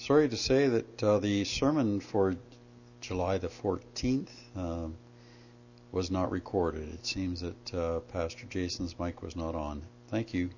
sorry to say that uh, the sermon for July the 14th uh, um, was not recorded. It seems that uh, Pastor Jason's mic was not on. Thank you.